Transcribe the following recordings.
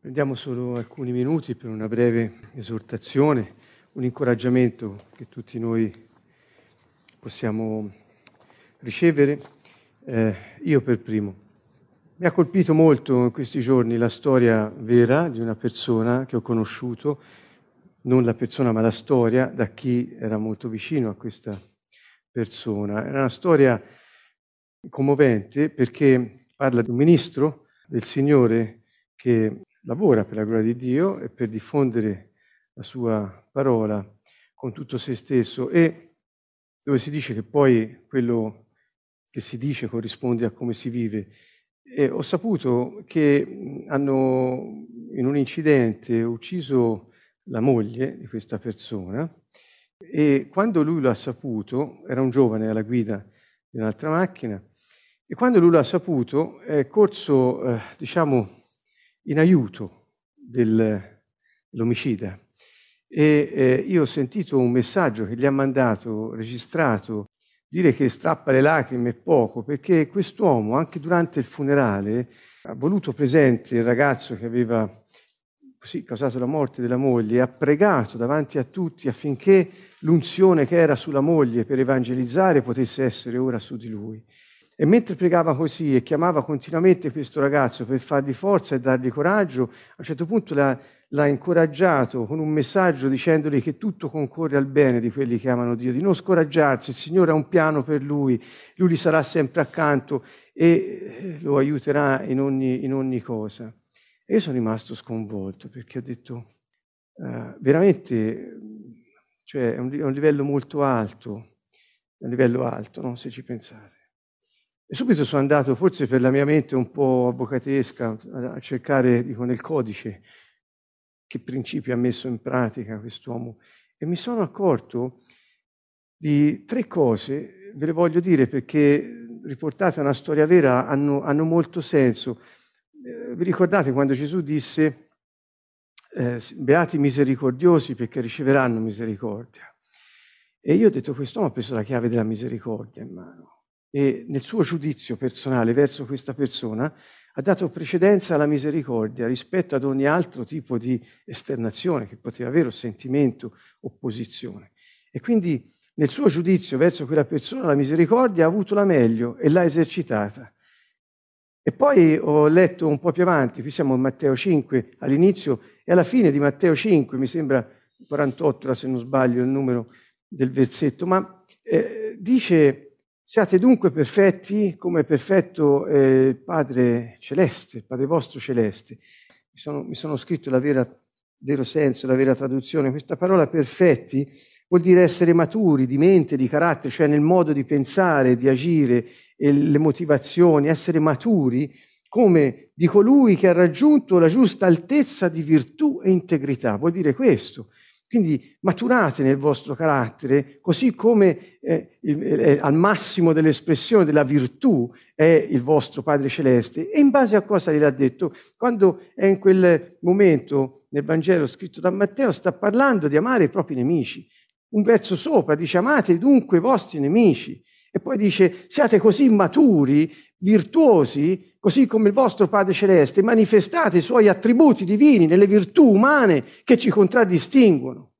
Prendiamo solo alcuni minuti per una breve esortazione, un incoraggiamento che tutti noi possiamo ricevere, eh, io per primo. Mi ha colpito molto in questi giorni la storia vera di una persona che ho conosciuto, non la persona ma la storia, da chi era molto vicino a questa persona. Era una storia commovente perché parla di un ministro del Signore che lavora per la gloria di Dio e per diffondere la sua parola con tutto se stesso e dove si dice che poi quello che si dice corrisponde a come si vive. E ho saputo che hanno in un incidente ucciso la moglie di questa persona e quando lui lo ha saputo, era un giovane alla guida di un'altra macchina, e quando lui lo ha saputo è corso, eh, diciamo, in aiuto del, dell'omicida. E eh, io ho sentito un messaggio che gli ha mandato, registrato, dire che strappa le lacrime è poco, perché quest'uomo, anche durante il funerale, ha voluto presente il ragazzo che aveva così causato la morte della moglie, ha pregato davanti a tutti affinché l'unzione che era sulla moglie per evangelizzare potesse essere ora su di lui. E mentre pregava così e chiamava continuamente questo ragazzo per fargli forza e dargli coraggio, a un certo punto l'ha, l'ha, incoraggiato con un messaggio dicendogli che tutto concorre al bene di quelli che amano Dio, di non scoraggiarsi, il Signore ha un piano per lui, lui gli sarà sempre accanto e eh, lo aiuterà in ogni, in ogni cosa. E io sono rimasto sconvolto perché ho detto, uh, veramente, cioè è un, è un, livello molto alto, è un livello alto, no? se ci pensate. E subito sono andato, forse per la mia mente un po' avvocatesca, a cercare, dico, nel codice che principi ha messo in pratica quest'uomo. E mi sono accorto di tre cose, ve le voglio dire perché riportate una storia vera hanno, hanno molto senso. Eh, vi ricordate quando Gesù disse, eh, beati misericordiosi perché riceveranno misericordia. E io ho detto, quest'uomo ha preso la chiave della misericordia in mano e nel suo giudizio personale verso questa persona ha dato precedenza alla misericordia rispetto ad ogni altro tipo di esternazione che poteva avere o sentimento, opposizione. E quindi nel suo giudizio verso quella persona la misericordia ha avuto la meglio e l'ha esercitata. E poi ho letto un po' più avanti, qui siamo in Matteo 5 all'inizio e alla fine di Matteo 5, mi sembra 48, se non sbaglio il numero del versetto, ma eh, dice Siate dunque perfetti come è perfetto eh, il Padre Celeste, il Padre vostro Celeste. Mi sono, mi sono scritto il vero senso, la vera traduzione. Questa parola perfetti vuol dire essere maturi di mente, di carattere, cioè nel modo di pensare, di agire, le motivazioni, essere maturi come di colui che ha raggiunto la giusta altezza di virtù e integrità. Vuol dire questo. Quindi maturate nel vostro carattere, così come eh, il, eh, al massimo dell'espressione della virtù è il vostro Padre Celeste. E in base a cosa gliel'ha detto? Quando è in quel momento nel Vangelo scritto da Matteo, sta parlando di amare i propri nemici. Un verso sopra dice amate dunque i vostri nemici. E poi dice siate così maturi, virtuosi, così come il vostro Padre Celeste, manifestate i suoi attributi divini nelle virtù umane che ci contraddistinguono.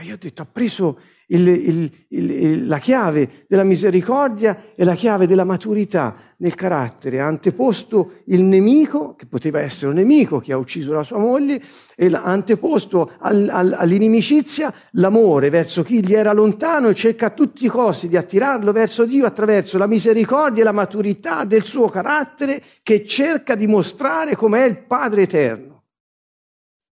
E io ho detto, ha preso il, il, il, la chiave della misericordia e la chiave della maturità nel carattere, ha anteposto il nemico, che poteva essere un nemico che ha ucciso la sua moglie, e ha anteposto al, al, all'inimicizia l'amore verso chi gli era lontano e cerca a tutti i costi di attirarlo verso Dio attraverso la misericordia e la maturità del suo carattere che cerca di mostrare com'è il Padre eterno.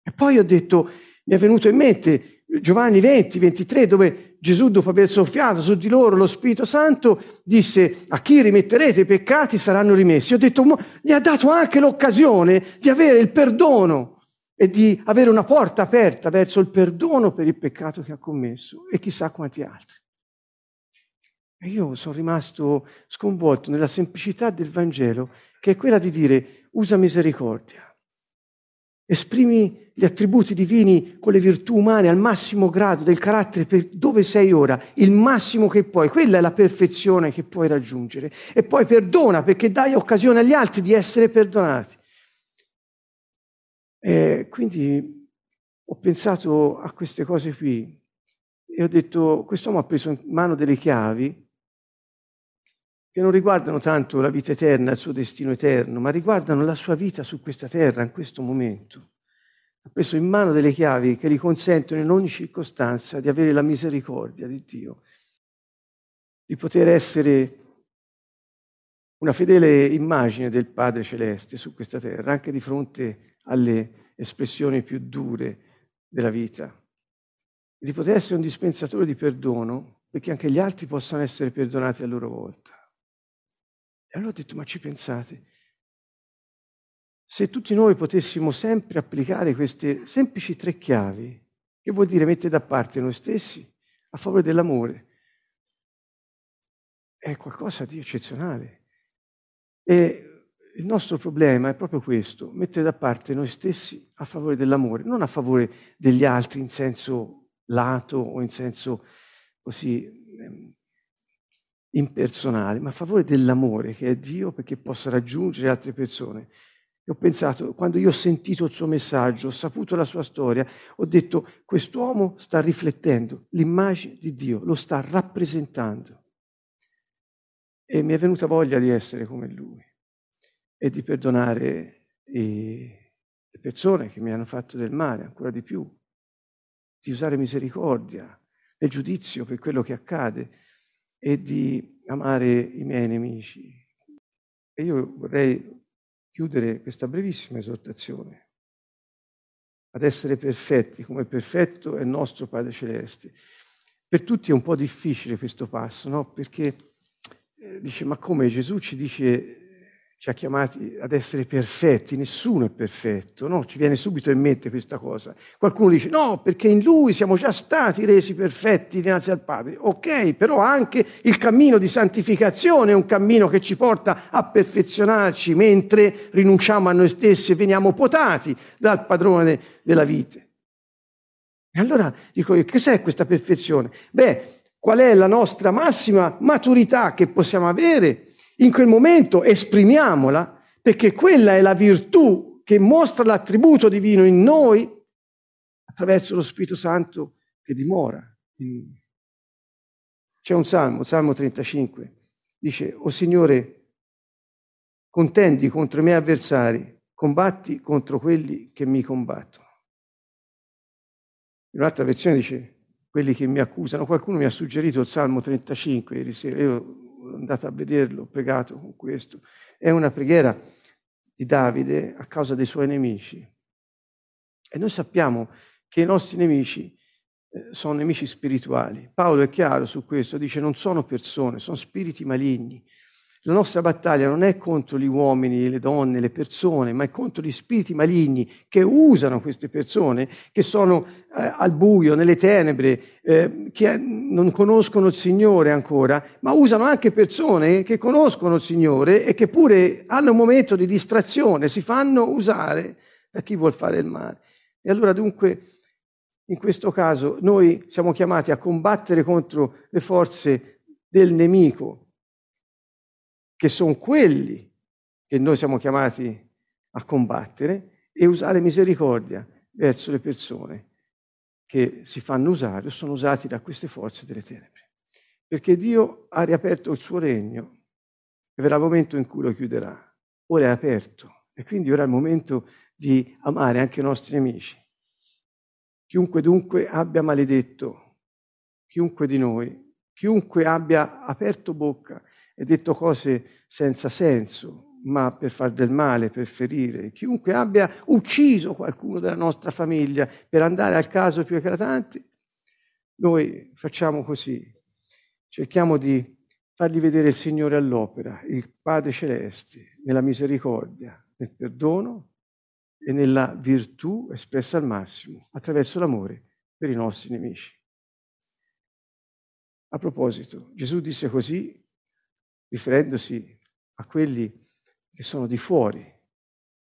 E poi ho detto, mi è venuto in mente Giovanni 20, 23, dove Gesù, dopo aver soffiato su di loro lo Spirito Santo, disse a chi rimetterete i peccati saranno rimessi. Ho detto, gli ha dato anche l'occasione di avere il perdono e di avere una porta aperta verso il perdono per il peccato che ha commesso e chissà quanti altri. E io sono rimasto sconvolto nella semplicità del Vangelo, che è quella di dire usa misericordia. Esprimi gli attributi divini con le virtù umane al massimo grado del carattere per dove sei ora, il massimo che puoi. Quella è la perfezione che puoi raggiungere. E poi perdona perché dai occasione agli altri di essere perdonati. E quindi ho pensato a queste cose qui e ho detto, quest'uomo ha preso in mano delle chiavi che non riguardano tanto la vita eterna, il suo destino eterno, ma riguardano la sua vita su questa terra, in questo momento. Ha preso in mano delle chiavi che gli consentono in ogni circostanza di avere la misericordia di Dio, di poter essere una fedele immagine del Padre Celeste su questa terra, anche di fronte alle espressioni più dure della vita, di poter essere un dispensatore di perdono perché anche gli altri possano essere perdonati a loro volta. E allora ho detto, ma ci pensate? Se tutti noi potessimo sempre applicare queste semplici tre chiavi, che vuol dire mettere da parte noi stessi a favore dell'amore, è qualcosa di eccezionale. E il nostro problema è proprio questo, mettere da parte noi stessi a favore dell'amore, non a favore degli altri in senso lato o in senso così ehm, impersonale, ma a favore dell'amore che è Dio perché possa raggiungere altre persone. E ho pensato, quando io ho sentito il suo messaggio, ho saputo la sua storia, ho detto, quest'uomo sta riflettendo l'immagine di Dio, lo sta rappresentando. E mi è venuta voglia di essere come lui e di perdonare le persone che mi hanno fatto del male, ancora di più, di usare misericordia nel giudizio per quello che accade e di amare i miei nemici. E io vorrei chiudere questa brevissima esortazione ad essere perfetti come perfetto è il nostro Padre Celeste. Per tutti è un po' difficile questo passo, no? Perché eh, dice, ma come Gesù ci dice ci ha chiamati ad essere perfetti, nessuno è perfetto, no? Ci viene subito in mente questa cosa. Qualcuno dice no, perché in lui siamo già stati resi perfetti dinanzi al Padre. Ok, però anche il cammino di santificazione è un cammino che ci porta a perfezionarci mentre rinunciamo a noi stessi e veniamo potati dal padrone della vite. E allora dico, che cos'è questa perfezione? Beh, qual è la nostra massima maturità che possiamo avere? In quel momento esprimiamola, perché quella è la virtù che mostra l'attributo divino in noi attraverso lo Spirito Santo che dimora. C'è un salmo, Salmo 35, dice, O Signore, contendi contro i miei avversari, combatti contro quelli che mi combattono. In un'altra versione dice, quelli che mi accusano. Qualcuno mi ha suggerito il Salmo 35 ieri sera, io andato a vederlo, pregato con questo. È una preghiera di Davide a causa dei suoi nemici. E noi sappiamo che i nostri nemici eh, sono nemici spirituali. Paolo è chiaro su questo, dice non sono persone, sono spiriti maligni. La nostra battaglia non è contro gli uomini, le donne, le persone, ma è contro gli spiriti maligni che usano queste persone, che sono eh, al buio, nelle tenebre, eh, che non conoscono il Signore ancora, ma usano anche persone che conoscono il Signore e che pure hanno un momento di distrazione, si fanno usare da chi vuol fare il male. E allora dunque, in questo caso, noi siamo chiamati a combattere contro le forze del nemico, che sono quelli che noi siamo chiamati a combattere e usare misericordia verso le persone che si fanno usare o sono usati da queste forze delle tenebre. Perché Dio ha riaperto il suo regno e verrà il momento in cui lo chiuderà. Ora è aperto e quindi ora è il momento di amare anche i nostri nemici. Chiunque dunque abbia maledetto, chiunque di noi Chiunque abbia aperto bocca e detto cose senza senso, ma per far del male, per ferire, chiunque abbia ucciso qualcuno della nostra famiglia per andare al caso più eclatante, noi facciamo così, cerchiamo di fargli vedere il Signore all'opera, il Padre Celeste, nella misericordia, nel perdono e nella virtù espressa al massimo attraverso l'amore per i nostri nemici. A proposito, Gesù disse così, riferendosi a quelli che sono di fuori,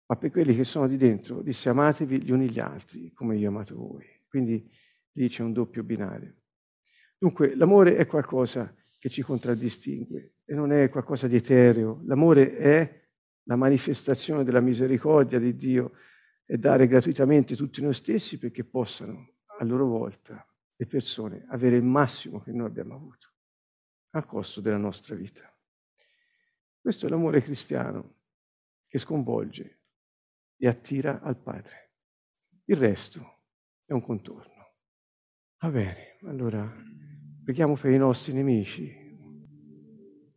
ma per quelli che sono di dentro, disse amatevi gli uni gli altri come io amato voi. Quindi lì c'è un doppio binario. Dunque, l'amore è qualcosa che ci contraddistingue e non è qualcosa di etereo. L'amore è la manifestazione della misericordia di Dio e dare gratuitamente tutti noi stessi perché possano a loro volta le persone avere il massimo che noi abbiamo avuto a costo della nostra vita. Questo è l'amore cristiano che sconvolge e attira al Padre. Il resto è un contorno. Va bene, allora preghiamo per i nostri nemici.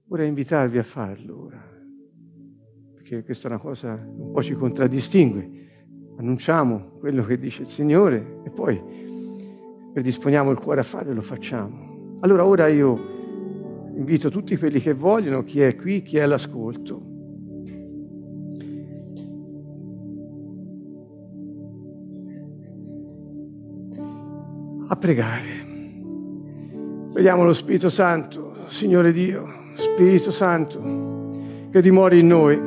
Vorrei invitarvi a farlo ora, perché questa è una cosa che un po' ci contraddistingue. Annunciamo quello che dice il Signore e poi predisponiamo il cuore a farlo e lo facciamo. Allora ora io invito tutti quelli che vogliono, chi è qui, chi è all'ascolto, a pregare. Preghiamo lo Spirito Santo, Signore Dio, Spirito Santo, che dimori in noi.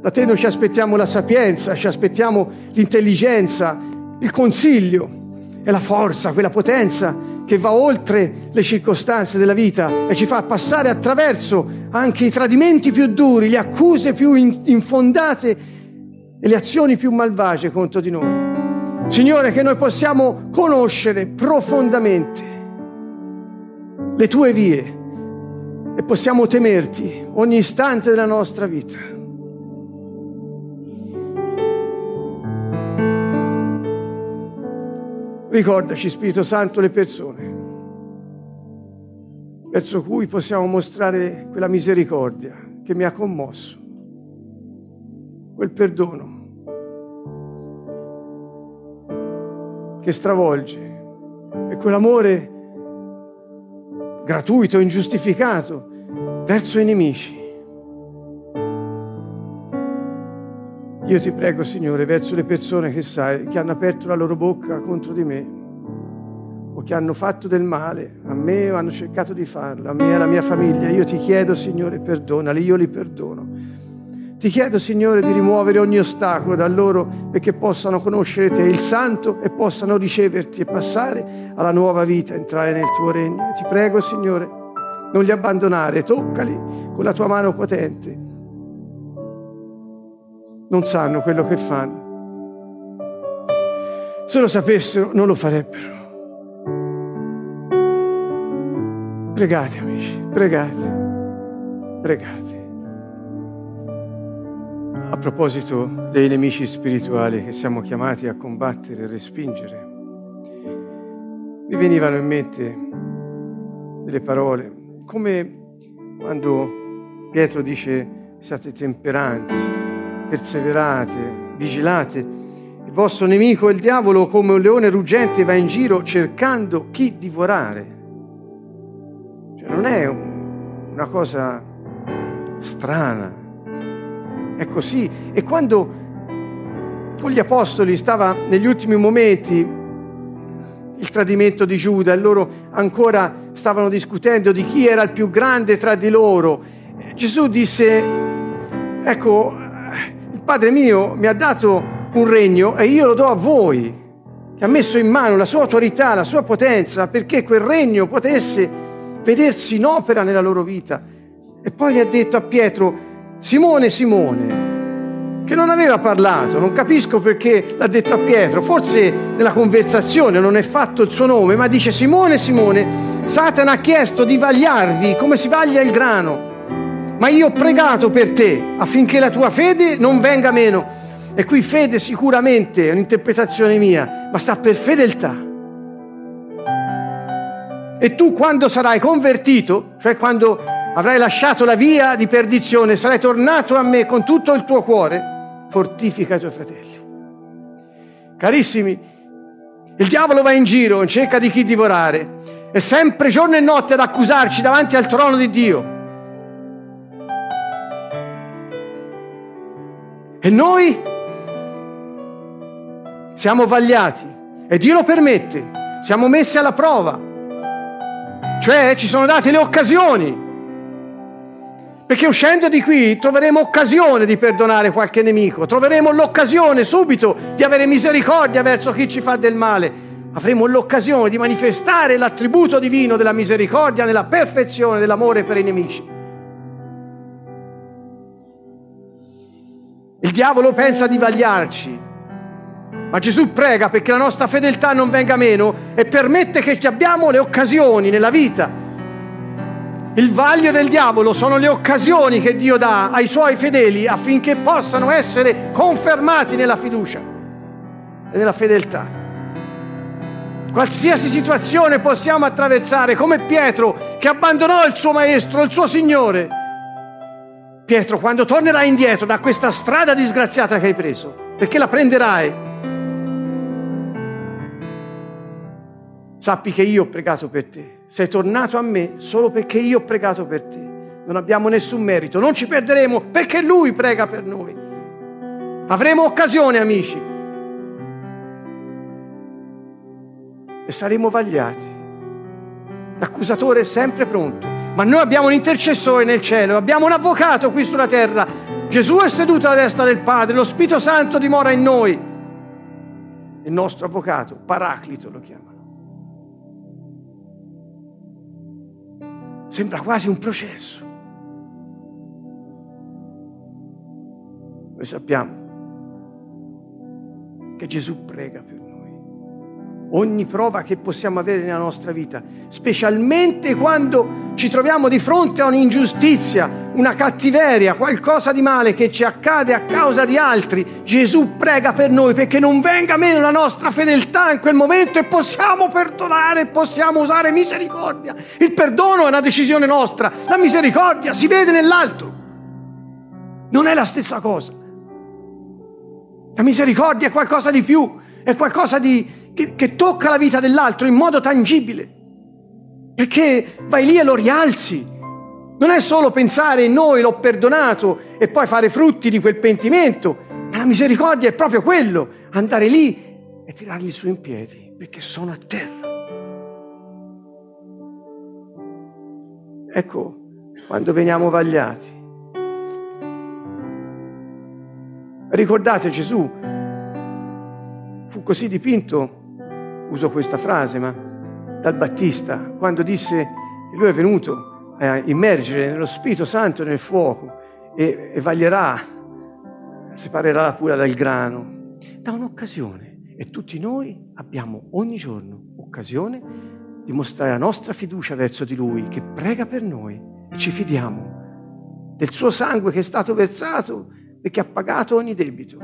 Da te noi ci aspettiamo la sapienza, ci aspettiamo l'intelligenza, il consiglio è la forza, quella potenza che va oltre le circostanze della vita e ci fa passare attraverso anche i tradimenti più duri, le accuse più infondate e le azioni più malvagie contro di noi. Signore, che noi possiamo conoscere profondamente le tue vie e possiamo temerti ogni istante della nostra vita. Ricordaci, Spirito Santo, le persone verso cui possiamo mostrare quella misericordia che mi ha commosso, quel perdono che stravolge e quell'amore gratuito, ingiustificato verso i nemici. Io ti prego, Signore, verso le persone che sai, che hanno aperto la loro bocca contro di me o che hanno fatto del male a me o hanno cercato di farlo, a me e alla mia famiglia. Io ti chiedo, Signore, perdonali, io li perdono. Ti chiedo, Signore, di rimuovere ogni ostacolo da loro perché possano conoscere te, il Santo, e possano riceverti e passare alla nuova vita, entrare nel tuo regno. Ti prego, Signore, non li abbandonare, toccali con la tua mano potente non sanno quello che fanno. Se lo sapessero non lo farebbero. Pregate amici, pregate, pregate. A proposito dei nemici spirituali che siamo chiamati a combattere e respingere, mi venivano in mente delle parole, come quando Pietro dice siate temperanti, perseverate, vigilate. Il vostro nemico, il diavolo, come un leone ruggente, va in giro cercando chi divorare. Cioè, non è una cosa strana, è così. E quando con gli apostoli stava negli ultimi momenti il tradimento di Giuda e loro ancora stavano discutendo di chi era il più grande tra di loro, Gesù disse, ecco, Padre mio mi ha dato un regno e io lo do a voi, ha messo in mano la sua autorità, la sua potenza, perché quel regno potesse vedersi in opera nella loro vita. E poi gli ha detto a Pietro, Simone, Simone, che non aveva parlato, non capisco perché l'ha detto a Pietro, forse nella conversazione non è fatto il suo nome, ma dice Simone, Simone, Satana ha chiesto di vagliarvi come si vaglia il grano ma io ho pregato per te affinché la tua fede non venga meno. E qui fede sicuramente è un'interpretazione mia, ma sta per fedeltà. E tu quando sarai convertito, cioè quando avrai lasciato la via di perdizione, sarai tornato a me con tutto il tuo cuore, fortifica i tuoi fratelli. Carissimi, il diavolo va in giro in cerca di chi divorare, è sempre giorno e notte ad accusarci davanti al trono di Dio. E noi siamo vagliati. E Dio lo permette, siamo messi alla prova, cioè ci sono date le occasioni. Perché uscendo di qui troveremo occasione di perdonare qualche nemico, troveremo l'occasione subito di avere misericordia verso chi ci fa del male, avremo l'occasione di manifestare l'attributo divino della misericordia nella perfezione dell'amore per i nemici. Il diavolo pensa di vagliarci, Ma Gesù prega perché la nostra fedeltà non venga meno e permette che abbiamo le occasioni nella vita. Il vaglio del diavolo sono le occasioni che Dio dà ai suoi fedeli affinché possano essere confermati nella fiducia e nella fedeltà. Qualsiasi situazione possiamo attraversare, come Pietro che abbandonò il suo maestro, il suo Signore. Pietro, quando tornerai indietro da questa strada disgraziata che hai preso, perché la prenderai, sappi che io ho pregato per te. Sei tornato a me solo perché io ho pregato per te. Non abbiamo nessun merito, non ci perderemo perché Lui prega per noi. Avremo occasione, amici. E saremo vagliati. L'accusatore è sempre pronto, ma noi abbiamo un intercessore nel cielo, abbiamo un avvocato qui sulla terra. Gesù è seduto alla destra del Padre, lo Spirito Santo dimora in noi. Il nostro avvocato, Paraclito lo chiama. Sembra quasi un processo. Noi sappiamo che Gesù prega per noi. Ogni prova che possiamo avere nella nostra vita, specialmente quando ci troviamo di fronte a un'ingiustizia, una cattiveria, qualcosa di male che ci accade a causa di altri, Gesù prega per noi perché non venga meno la nostra fedeltà in quel momento e possiamo perdonare, possiamo usare misericordia. Il perdono è una decisione nostra, la misericordia si vede nell'altro. Non è la stessa cosa. La misericordia è qualcosa di più, è qualcosa di, che, che tocca la vita dell'altro in modo tangibile. Perché vai lì e lo rialzi. Non è solo pensare noi l'ho perdonato e poi fare frutti di quel pentimento, ma la misericordia è proprio quello, andare lì e tirarli su in piedi perché sono a terra. Ecco, quando veniamo vagliati, ricordate Gesù fu così dipinto, uso questa frase, ma dal Battista, quando disse che lui è venuto a immergere nello Spirito Santo nel fuoco e, e vaglierà, separerà la pura dal grano, da un'occasione. E tutti noi abbiamo ogni giorno occasione di mostrare la nostra fiducia verso di Lui, che prega per noi e ci fidiamo del suo sangue che è stato versato e che ha pagato ogni debito.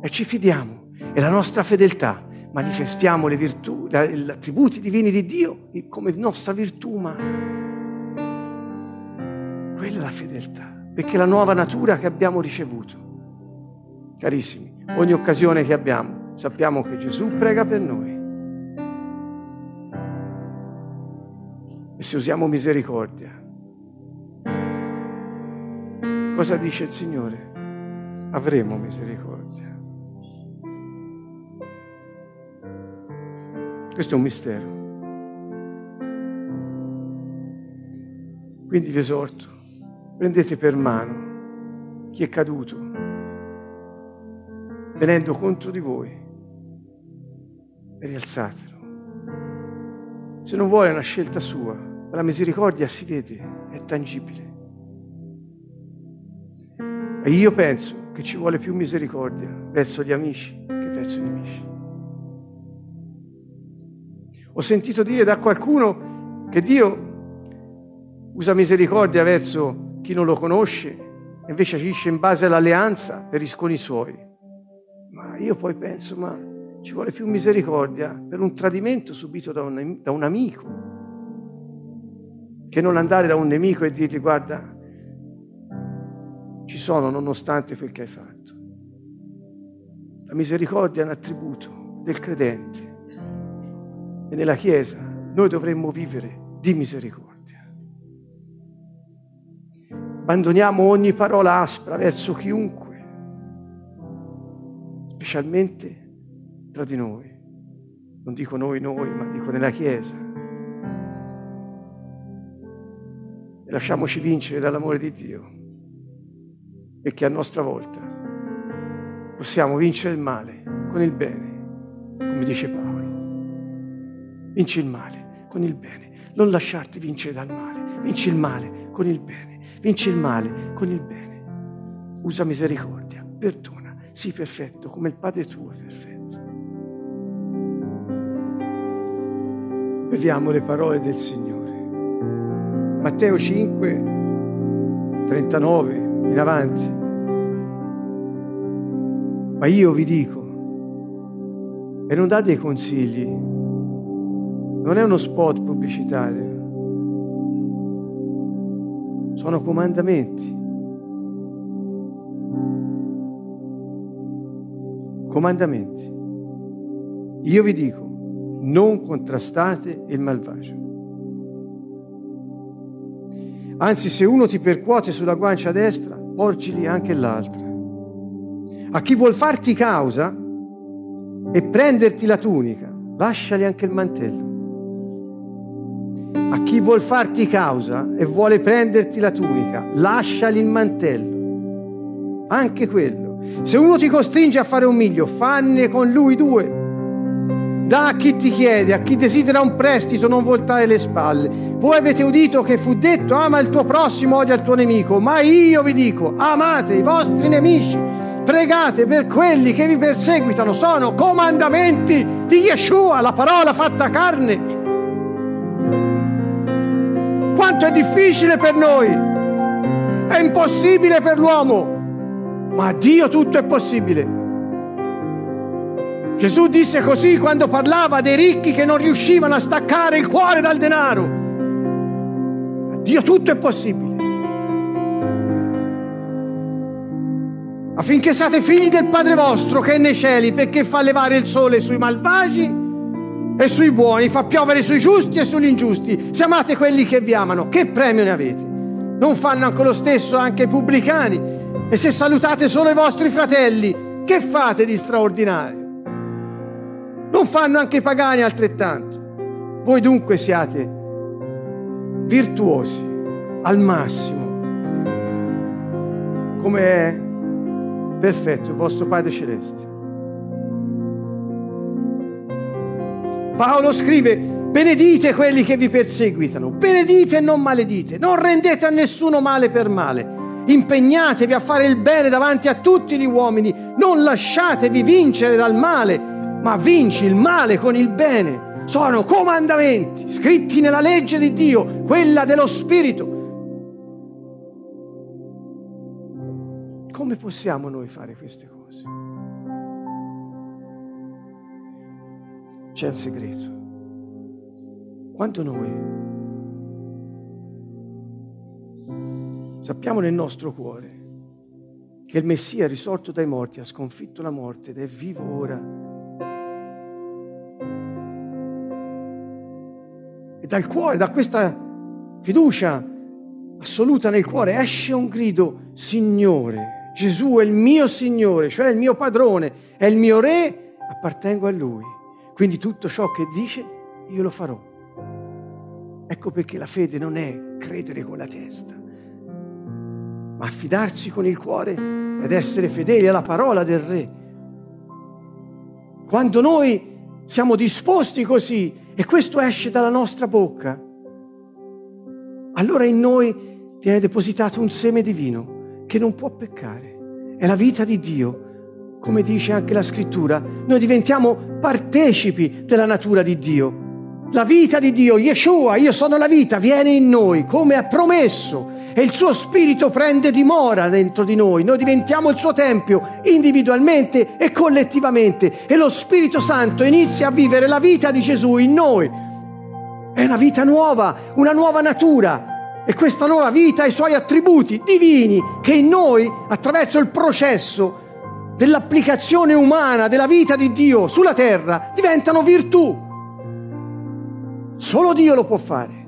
E ci fidiamo e la nostra fedeltà manifestiamo le virtù, gli attributi divini di Dio come nostra virtù umana. Quella è la fedeltà, perché la nuova natura che abbiamo ricevuto. Carissimi, ogni occasione che abbiamo, sappiamo che Gesù prega per noi. E se usiamo misericordia, cosa dice il Signore? Avremo misericordia. Questo è un mistero. Quindi vi esorto, prendete per mano chi è caduto, venendo contro di voi, e rialzatelo. Se non vuole una scelta sua, la misericordia si vede, è tangibile. E io penso che ci vuole più misericordia verso gli amici che verso i nemici. Ho sentito dire da qualcuno che Dio usa misericordia verso chi non lo conosce invece agisce in base all'alleanza per i con i suoi. Ma io poi penso, ma ci vuole più misericordia per un tradimento subito da un, da un amico che non andare da un nemico e dirgli guarda, ci sono nonostante quel che hai fatto. La misericordia è un attributo del credente e nella Chiesa noi dovremmo vivere di misericordia. Abbandoniamo ogni parola aspra verso chiunque, specialmente tra di noi. Non dico noi, noi, ma dico nella Chiesa. E lasciamoci vincere dall'amore di Dio, perché a nostra volta possiamo vincere il male con il bene, come dice Paolo. Vinci il male con il bene. Non lasciarti vincere dal male. Vinci il male con il bene. Vinci il male con il bene. Usa misericordia, perdona, Sii perfetto come il Padre tuo è perfetto. Beviamo le parole del Signore. Matteo 5, 39 in avanti. Ma io vi dico, e non date consigli, non è uno spot pubblicitario, sono comandamenti. Comandamenti. Io vi dico, non contrastate il malvagio. Anzi, se uno ti percuote sulla guancia destra, porgili anche l'altra. A chi vuol farti causa e prenderti la tunica, lasciali anche il mantello. A chi vuol farti causa e vuole prenderti la tunica, lasciali il mantello. Anche quello. Se uno ti costringe a fare un miglio, fanne con lui due. Da a chi ti chiede, a chi desidera un prestito, non voltare le spalle. Voi avete udito che fu detto ama il tuo prossimo, odia il tuo nemico, ma io vi dico amate i vostri nemici, pregate per quelli che vi perseguitano, sono comandamenti di Yeshua, la parola fatta carne. Quanto è difficile per noi, è impossibile per l'uomo, ma a Dio tutto è possibile. Gesù disse così quando parlava dei ricchi che non riuscivano a staccare il cuore dal denaro. A Dio tutto è possibile. Affinché siate figli del Padre vostro che è nei cieli, perché fa levare il sole sui malvagi e sui buoni, fa piovere sui giusti e sugli ingiusti. Se amate quelli che vi amano, che premio ne avete? Non fanno anche lo stesso anche i pubblicani? E se salutate solo i vostri fratelli, che fate di straordinario? Non fanno anche i pagani altrettanto. Voi dunque siate virtuosi al massimo, come è perfetto il vostro Padre Celeste. Paolo scrive, benedite quelli che vi perseguitano, benedite e non maledite, non rendete a nessuno male per male, impegnatevi a fare il bene davanti a tutti gli uomini, non lasciatevi vincere dal male ma vinci il male con il bene. Sono comandamenti scritti nella legge di Dio, quella dello Spirito. Come possiamo noi fare queste cose? C'è un segreto. Quando noi sappiamo nel nostro cuore che il Messia risorto dai morti ha sconfitto la morte ed è vivo ora, dal cuore, da questa fiducia assoluta nel cuore, esce un grido, Signore, Gesù è il mio Signore, cioè il mio padrone, è il mio Re, appartengo a Lui. Quindi tutto ciò che dice, io lo farò. Ecco perché la fede non è credere con la testa, ma affidarsi con il cuore ed essere fedeli alla parola del Re. Quando noi siamo disposti così e questo esce dalla nostra bocca, allora in noi viene depositato un seme divino che non può peccare. È la vita di Dio, come dice anche la scrittura. Noi diventiamo partecipi della natura di Dio. La vita di Dio, Yeshua, io sono la vita, viene in noi come ha promesso e il suo spirito prende dimora dentro di noi. Noi diventiamo il suo tempio individualmente e collettivamente e lo Spirito Santo inizia a vivere la vita di Gesù in noi. È una vita nuova, una nuova natura e questa nuova vita ha i suoi attributi divini che in noi, attraverso il processo dell'applicazione umana della vita di Dio sulla terra, diventano virtù. Solo Dio lo può fare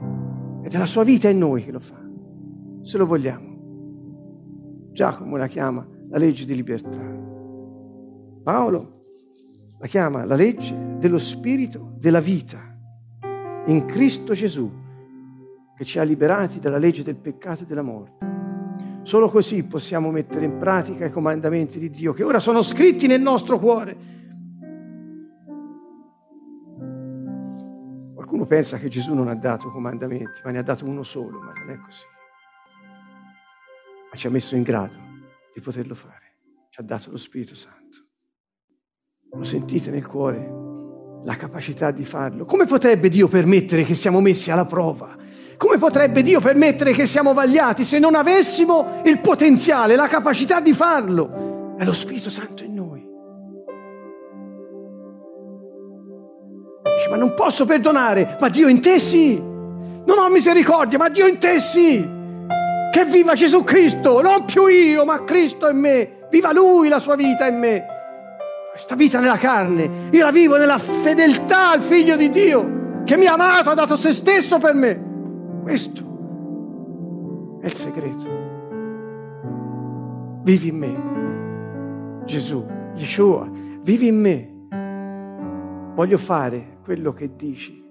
ed è la sua vita in noi che lo fa se lo vogliamo. Giacomo la chiama la legge di libertà. Paolo la chiama la legge dello spirito della vita in Cristo Gesù che ci ha liberati dalla legge del peccato e della morte. Solo così possiamo mettere in pratica i comandamenti di Dio che ora sono scritti nel nostro cuore. Qualcuno pensa che Gesù non ha dato comandamenti, ma ne ha dato uno solo, ma non è così ma ci ha messo in grado di poterlo fare. ci ha dato lo Spirito Santo. Lo sentite nel cuore? La capacità di farlo. Come potrebbe Dio permettere che siamo messi alla prova? Come potrebbe Dio permettere che siamo vagliati se non avessimo il potenziale, la capacità di farlo? È lo Spirito Santo in noi. Dice, ma non posso perdonare, ma Dio in te sì. Non ho misericordia, ma Dio in te sì. Che viva Gesù Cristo, non più io, ma Cristo in me. Viva Lui la sua vita in me. Questa vita nella carne, io la vivo nella fedeltà al Figlio di Dio, che mi ha amato, ha dato se stesso per me. Questo è il segreto. Vivi in me, Gesù, Yeshua, vivi in me. Voglio fare quello che dici,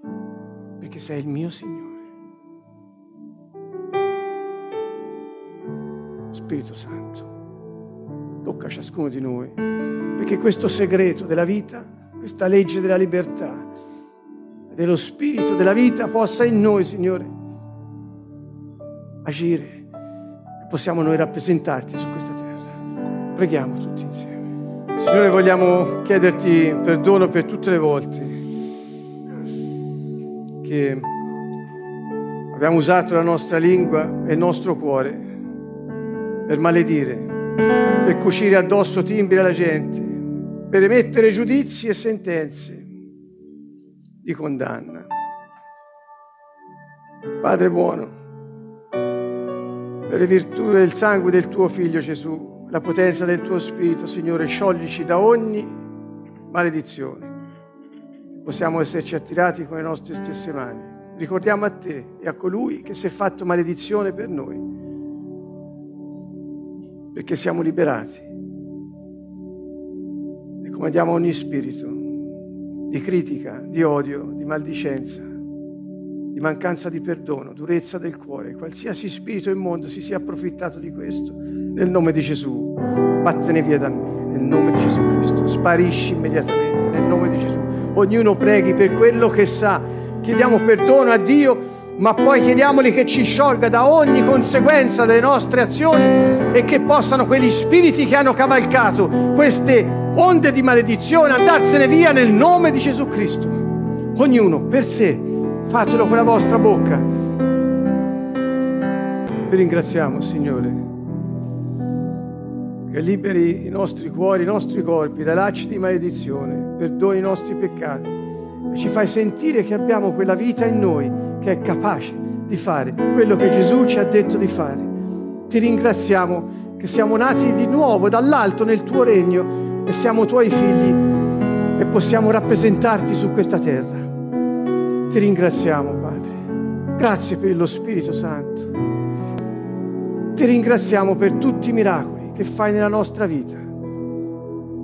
perché sei il mio Signore. Spirito Santo, tocca a ciascuno di noi, perché questo segreto della vita, questa legge della libertà, dello Spirito della vita possa in noi, Signore, agire possiamo noi rappresentarti su questa terra. Preghiamo tutti insieme. Signore, vogliamo chiederti perdono per tutte le volte che abbiamo usato la nostra lingua e il nostro cuore per maledire, per cucire addosso timbri alla gente, per emettere giudizi e sentenze di condanna. Padre buono, per le virtù del sangue del tuo Figlio Gesù, la potenza del tuo Spirito, Signore, scioglici da ogni maledizione. Possiamo esserci attirati con le nostre stesse mani. Ricordiamo a te e a colui che si è fatto maledizione per noi perché siamo liberati e comandiamo ogni spirito di critica, di odio, di maldicenza, di mancanza di perdono, durezza del cuore, qualsiasi spirito immondo si sia approfittato di questo, nel nome di Gesù, vattene via da me, nel nome di Gesù Cristo, sparisci immediatamente, nel nome di Gesù. Ognuno preghi per quello che sa, chiediamo perdono a Dio ma poi chiediamoli che ci sciolga da ogni conseguenza delle nostre azioni e che possano quegli spiriti che hanno cavalcato queste onde di maledizione andarsene via nel nome di Gesù Cristo. Ognuno per sé, fatelo con la vostra bocca. Vi ringraziamo, Signore, che liberi i nostri cuori, i nostri corpi da lacci di maledizione, perdoni i nostri peccati e ci fai sentire che abbiamo quella vita in noi che è capace di fare quello che Gesù ci ha detto di fare. Ti ringraziamo che siamo nati di nuovo dall'alto nel tuo regno e siamo tuoi figli e possiamo rappresentarti su questa terra. Ti ringraziamo, Padre. Grazie per lo Spirito Santo. Ti ringraziamo per tutti i miracoli che fai nella nostra vita.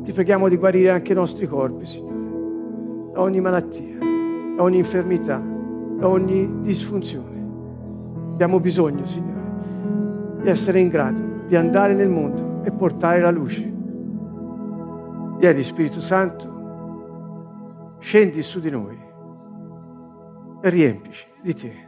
Ti preghiamo di guarire anche i nostri corpi, Signore, da ogni malattia, da ogni infermità da ogni disfunzione. Abbiamo bisogno, Signore, di essere in grado di andare nel mondo e portare la luce. Vieni, Spirito Santo, scendi su di noi riempici di te.